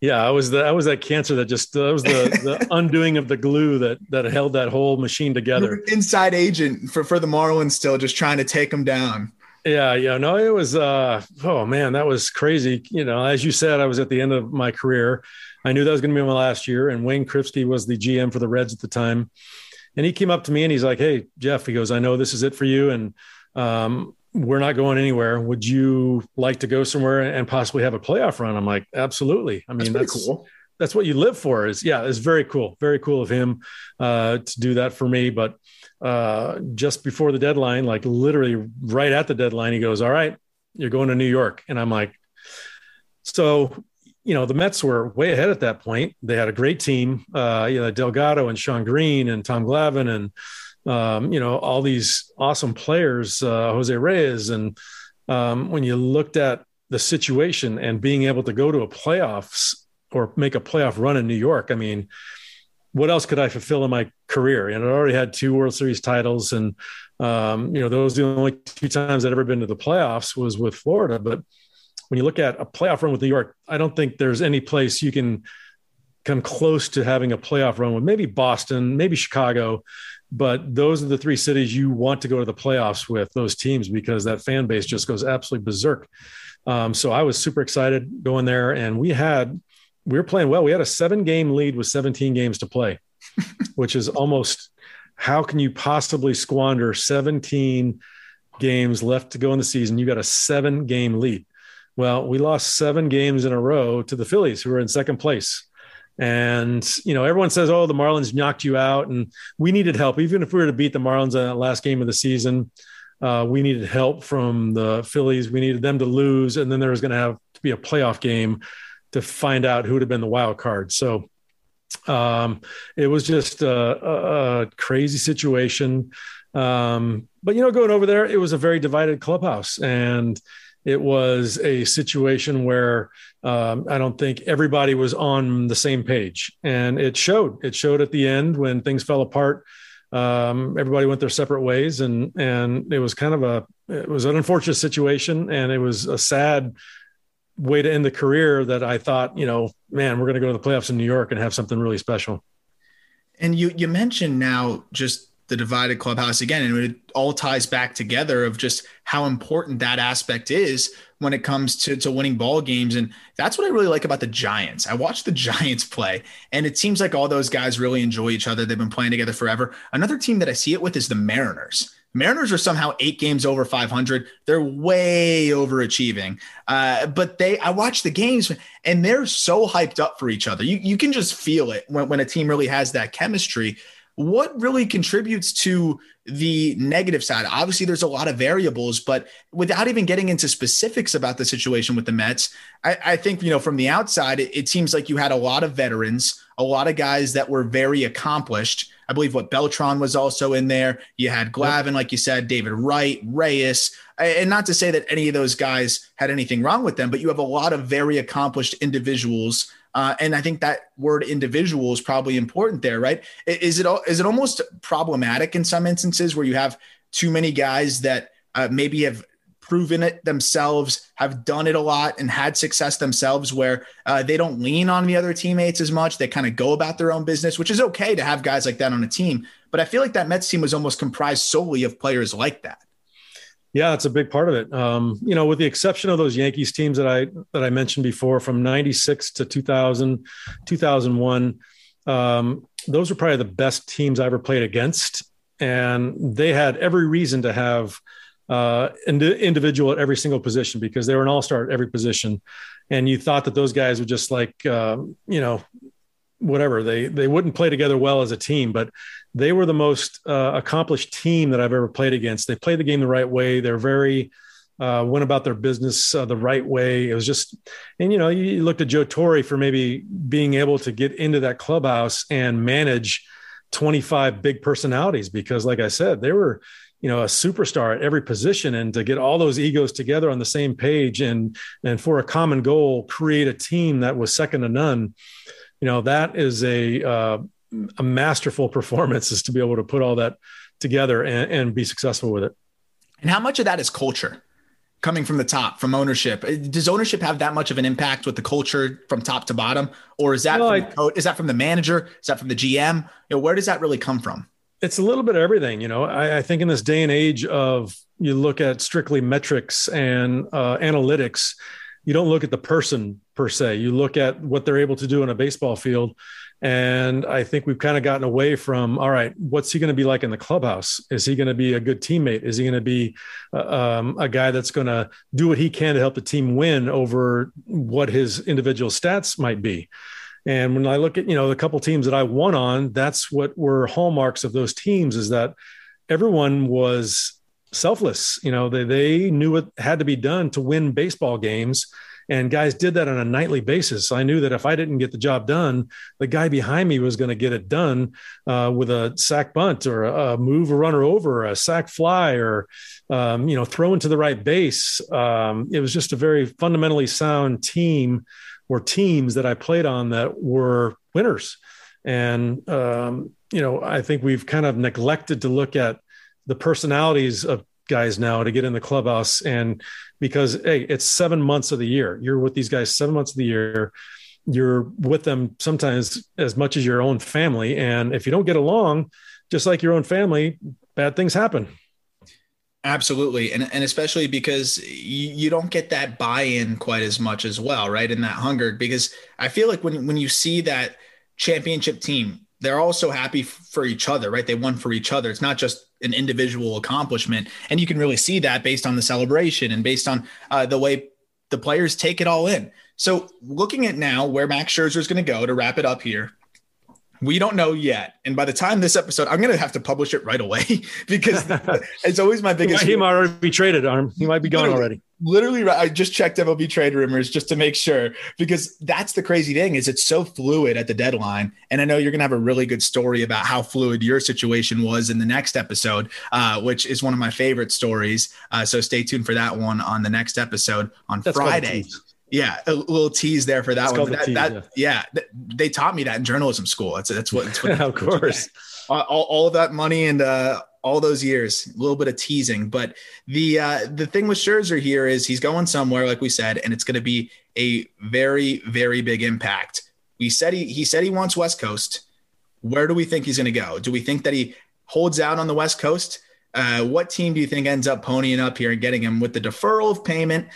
Yeah i was the i was that cancer that just uh, was the, the undoing of the glue that that held that whole machine together. inside agent for for the marlins still just trying to take them down yeah, yeah, no, it was. uh Oh man, that was crazy. You know, as you said, I was at the end of my career. I knew that was going to be my last year, and Wayne Krivsky was the GM for the Reds at the time. And he came up to me and he's like, "Hey, Jeff," he goes, "I know this is it for you, and um, we're not going anywhere. Would you like to go somewhere and possibly have a playoff run?" I'm like, "Absolutely." I mean, that's, that's cool. That's what you live for. Is yeah, it's very cool, very cool of him uh, to do that for me, but uh, just before the deadline, like literally right at the deadline, he goes, All right, you're going to New York. And I'm like, So, you know, the Mets were way ahead at that point. They had a great team, uh, you know, Delgado and Shawn Green and Tom Glavine and, um, you know, all these awesome players, uh, Jose Reyes. And um, when you looked at the situation and being able to go to a playoffs or make a playoff run in New York, I mean, what else could I fulfill in my career? And I already had two World Series titles, and um, you know those are the only two times I'd ever been to the playoffs was with Florida. But when you look at a playoff run with New York, I don't think there's any place you can come close to having a playoff run with. Maybe Boston, maybe Chicago, but those are the three cities you want to go to the playoffs with those teams because that fan base just goes absolutely berserk. Um, so I was super excited going there, and we had we were playing well. We had a seven game lead with 17 games to play, which is almost how can you possibly squander 17 games left to go in the season? You got a seven game lead. Well, we lost seven games in a row to the Phillies, who are in second place. And, you know, everyone says, oh, the Marlins knocked you out. And we needed help. Even if we were to beat the Marlins in that last game of the season, uh, we needed help from the Phillies. We needed them to lose. And then there was going to have to be a playoff game to find out who would have been the wild card. So um, it was just a, a, crazy situation. Um, but you know, going over there, it was a very divided clubhouse, and it was a situation where um, I don't think everybody was on the same page, and it showed. It showed at the end when things fell apart. Um, everybody went their separate ways, and and it was kind of a it was an unfortunate situation, and it was a sad way to end the career that I thought, you know, man, we're going to go to the playoffs in New York and have something really special. And you you mentioned now just the divided clubhouse again. And it all ties back together of just how important that aspect is when it comes to, to winning ball games. And that's what I really like about the Giants. I watch the Giants play, and it seems like all those guys really enjoy each other. They've been playing together forever. Another team that I see it with is the Mariners. Mariners are somehow eight games over 500. They're way overachieving. Uh, but they, I watch the games and they're so hyped up for each other. You, you can just feel it when, when a team really has that chemistry. What really contributes to the negative side? Obviously, there's a lot of variables, but without even getting into specifics about the situation with the Mets, I, I think, you know, from the outside, it, it seems like you had a lot of veterans, a lot of guys that were very accomplished I believe what Beltran was also in there. You had Glavine, like you said, David Wright, Reyes. And not to say that any of those guys had anything wrong with them, but you have a lot of very accomplished individuals. Uh, and I think that word individual is probably important there, right? Is it is it almost problematic in some instances where you have too many guys that uh, maybe have proven it themselves, have done it a lot, and had success themselves where uh, they don't lean on the other teammates as much. They kind of go about their own business, which is okay to have guys like that on a team. But I feel like that Mets team was almost comprised solely of players like that. Yeah, it's a big part of it. Um, you know, with the exception of those Yankees teams that I that I mentioned before, from '96 to 2000, 2001, um, those were probably the best teams I ever played against, and they had every reason to have uh, ind- individual at every single position because they were an all star at every position. And you thought that those guys would just like, um, you know, whatever they they wouldn't play together well as a team, but they were the most uh, accomplished team that I've ever played against. They played the game the right way. They're very uh, went about their business uh, the right way. It was just, and you know, you looked at Joe Torre for maybe being able to get into that clubhouse and manage 25 big personalities because, like I said, they were you know a superstar at every position and to get all those egos together on the same page and and for a common goal create a team that was second to none you know that is a uh, a masterful performance is to be able to put all that together and, and be successful with it. And how much of that is culture coming from the top from ownership? Does ownership have that much of an impact with the culture from top to bottom? Or is that well, I, is that from the manager? Is that from the gm you know, where does that really come from it's a little bit of everything. You know, I, I, think in this day and age of you look at strictly metrics and uh, analytics, you don't look at the person per se. You look at what they're able to do in a baseball field. And I think we've kind of gotten away from, all right, what's he going to be like in the clubhouse? Is he going to be a good teammate? Is he going to be uh, um, a guy that's going to do what he can to help the team win over what his individual stats might be? And when I look at, you know, the couple teams that I won on, that's what were hallmarks of those teams is that everyone was selfless. You know, they, they knew what had to be done to win baseball games. And guys did that on a nightly basis. I knew that if I didn't get the job done, the guy behind me was going to get it done uh, with a sack bunt or a, move a runner over, or a sack fly, or um, you know, throw into the right base. Um, it was just a very fundamentally sound team were teams that I played on that were winners. And, um, you know, I think we've kind of neglected to look at the personalities of guys now to get in the clubhouse. And because, hey, it's seven months of the year, you're with these guys seven months of the year. You're with them sometimes as much as your own family. And if you don't get along, just like your own family, bad things happen. Absolutely. And, and especially because you, you don't get that buy in quite as much as well, right? In that hunger, because I feel like when, when you see that championship team, they're all so happy for each other, right? They won for each other. It's not just an individual accomplishment. And you can really see that based on the celebration and based on uh, the way the players take it all in. So looking at now where Max Scherzer is going to go to wrap it up here, we don't know yet. And by the time this episode, I'm going to have to publish it right away because it's always my biggest. he might already be traded, Arm. He might be gone literally, already. Literally, I just checked MLB trade rumors just to make sure because that's the crazy thing is it's so fluid at the deadline. And I know you're going to have a really good story about how fluid your situation was in the next episode, uh, which is one of my favorite stories. Uh, so stay tuned for that one on the next episode on that's Friday. Yeah, a little tease there for that it's one. That, tease, that, yeah. yeah. they taught me that in journalism school. That's that's what. That's what of course. All, all, of that money and uh, all those years, a little bit of teasing. But the uh, the thing with Scherzer here is he's going somewhere, like we said, and it's going to be a very very big impact. We said he he said he wants West Coast. Where do we think he's going to go? Do we think that he holds out on the West Coast. Uh, what team do you think ends up ponying up here and getting him with the deferral of payment?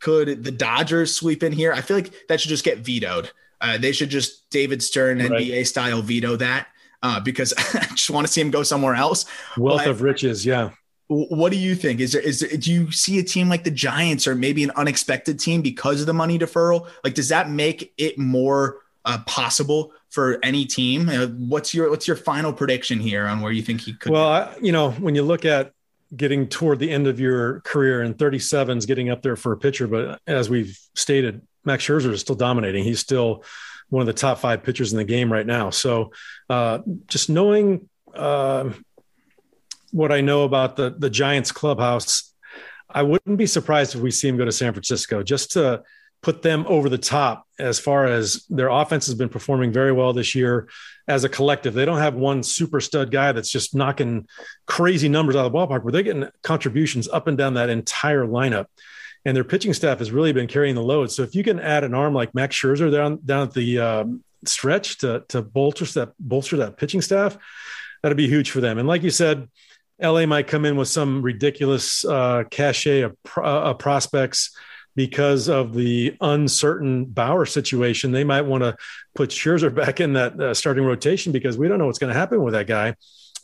Could the Dodgers sweep in here? I feel like that should just get vetoed. Uh, they should just David Stern right. NBA style veto that uh, because I just want to see him go somewhere else. Wealth but, of riches, yeah. What do you think? Is there is there, do you see a team like the Giants or maybe an unexpected team because of the money deferral? Like, does that make it more uh, possible for any team? Uh, what's your what's your final prediction here on where you think he could? Well, I, you know, when you look at getting toward the end of your career and 37 is getting up there for a pitcher, but as we've stated, Max Scherzer is still dominating. He's still one of the top five pitchers in the game right now. So, uh, just knowing uh, what I know about the the Giants clubhouse, I wouldn't be surprised if we see him go to San Francisco just to put them over the top as far as their offense has been performing very well this year as a collective. They don't have one super stud guy that's just knocking crazy numbers out of the ballpark, but they're getting contributions up and down that entire lineup. And their pitching staff has really been carrying the load. So if you can add an arm like Max Scherzer down down at the um, stretch to to bolster that bolster that pitching staff, that'd be huge for them. And like you said, LA might come in with some ridiculous uh, cachet of, uh, of prospects because of the uncertain Bauer situation. They might want to put Scherzer back in that uh, starting rotation because we don't know what's going to happen with that guy,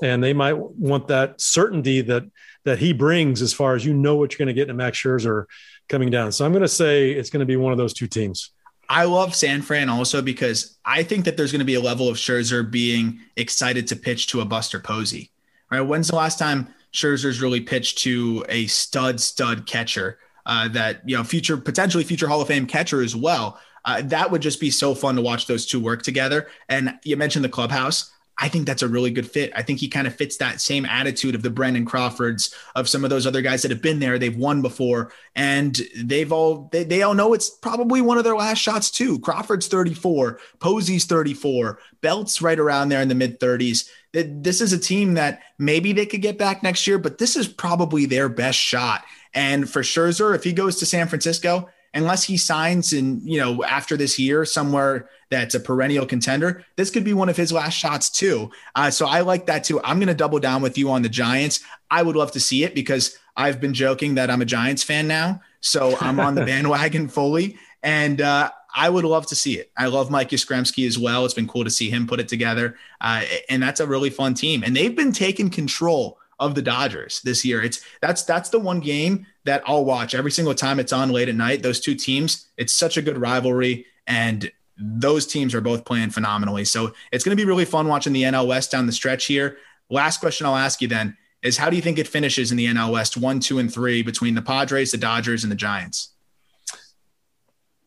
and they might want that certainty that that he brings as far as you know what you're going to get in a Max Scherzer coming down. So I'm going to say it's going to be one of those two teams. I love San Fran also because I think that there's going to be a level of Scherzer being excited to pitch to a Buster Posey. Right? When's the last time Scherzer's really pitched to a stud stud catcher uh, that you know future potentially future Hall of Fame catcher as well? Uh, that would just be so fun to watch those two work together. And you mentioned the clubhouse. I think that's a really good fit. I think he kind of fits that same attitude of the Brandon Crawfords, of some of those other guys that have been there. They've won before, and they've all they, they all know it's probably one of their last shots too. Crawford's 34, Posey's 34, Belt's right around there in the mid 30s. This is a team that maybe they could get back next year, but this is probably their best shot. And for Scherzer, if he goes to San Francisco, unless he signs in, you know, after this year somewhere that's a perennial contender, this could be one of his last shots too. Uh, so I like that too. I'm going to double down with you on the Giants. I would love to see it because I've been joking that I'm a Giants fan now. So I'm on the bandwagon fully. And uh, I would love to see it. I love Mike Yastrzemski as well. It's been cool to see him put it together. Uh, and that's a really fun team. And they've been taking control of the Dodgers this year. It's that's that's the one game that I'll watch every single time it's on late at night. Those two teams, it's such a good rivalry, and those teams are both playing phenomenally. So it's going to be really fun watching the NL West down the stretch here. Last question I'll ask you then is how do you think it finishes in the NL West one, two, and three between the Padres, the Dodgers, and the Giants?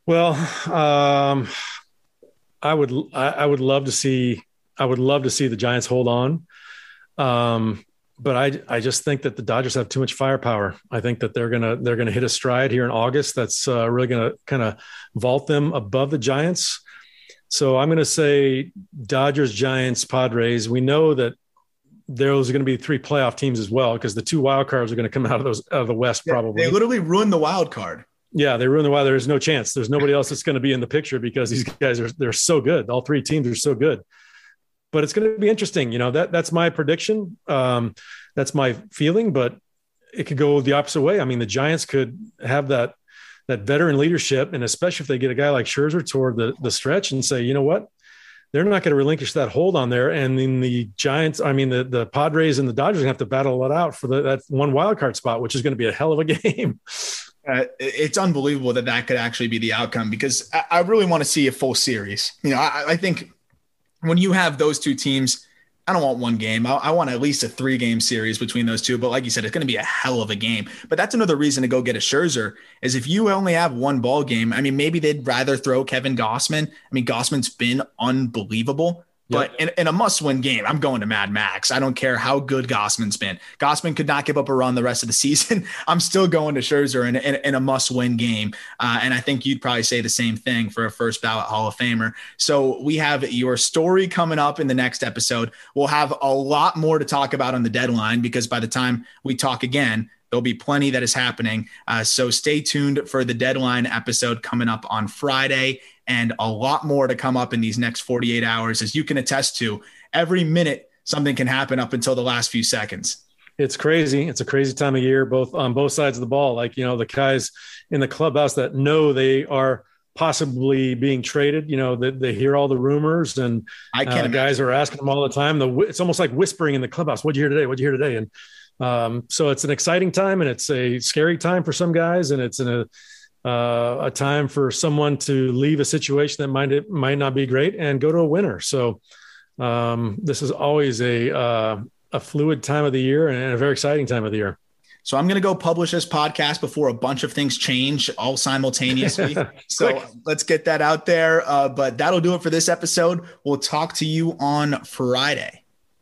Well, um, I would I, I would love to see I would love to see the Giants hold on. Um, but I I just think that the Dodgers have too much firepower. I think that they're gonna they're gonna hit a stride here in August. That's uh, really gonna kind of vault them above the Giants. So I'm gonna say Dodgers, Giants, Padres. We know that those are going to be three playoff teams as well because the two wild cards are going to come out of those out of the West probably. They literally ruined the wild card. Yeah, they ruined the wild. There's no chance. There's nobody else that's going to be in the picture because these guys are they're so good. All three teams are so good but it's going to be interesting. You know that that's my prediction. Um, that's my feeling, but it could go the opposite way. I mean, the Giants could have that that veteran leadership, and especially if they get a guy like Scherzer toward the the stretch and say, you know what, they're not going to relinquish that hold on there. And then the Giants, I mean, the the Padres and the Dodgers have to battle it out for the, that one wild card spot, which is going to be a hell of a game. Uh, it's unbelievable that that could actually be the outcome because I, I really want to see a full series. You know, I, I think when you have those two teams, I don't want one game. I, I, want at least a three game series between those two. But like you said, it's going to be a hell of a game. But that's another reason to go get a Scherzer is if you only have one ball game. I mean, maybe they'd rather throw Kevin Gausman. I mean, Gausman's been unbelievable. But yep. in, in, a must-win game, I'm going to Mad Max. I don't care how good Gausman's been. Gausman could not give up a run the rest of the season. I'm still going to Scherzer in, in, in a must-win game, uh, and I think you'd probably say the same thing for a first ballot Hall of Famer. So we have your story coming up in the next episode. We'll have a lot more to talk about on the deadline because by the time we talk again, There'll be plenty that is happening. Uh, so stay tuned for the deadline episode coming up on Friday and a lot more to come up in these next 48 hours. As you can attest to, every minute something can happen up until the last few seconds. It's crazy. It's a crazy time of year, both on both sides of the ball. Like, you know, the guys in the clubhouse that know they are possibly being traded, you know, that they, they, hear all the rumors and I can't uh, guys are asking them all the time. The, it's almost like whispering in the clubhouse. What'd you hear today? What'd you hear today? And um, so it's an exciting time and it's a scary time for some guys. And it's in a, uh, a time for someone to leave a situation that might it might not be great and go to a winner. So um, this is always a uh, a fluid time of the year and a very exciting time of the year. So I'm going to go publish this podcast before a bunch of things change all simultaneously. so let's get that out there. Uh, but that'll do it for this episode. We'll talk to you on Friday.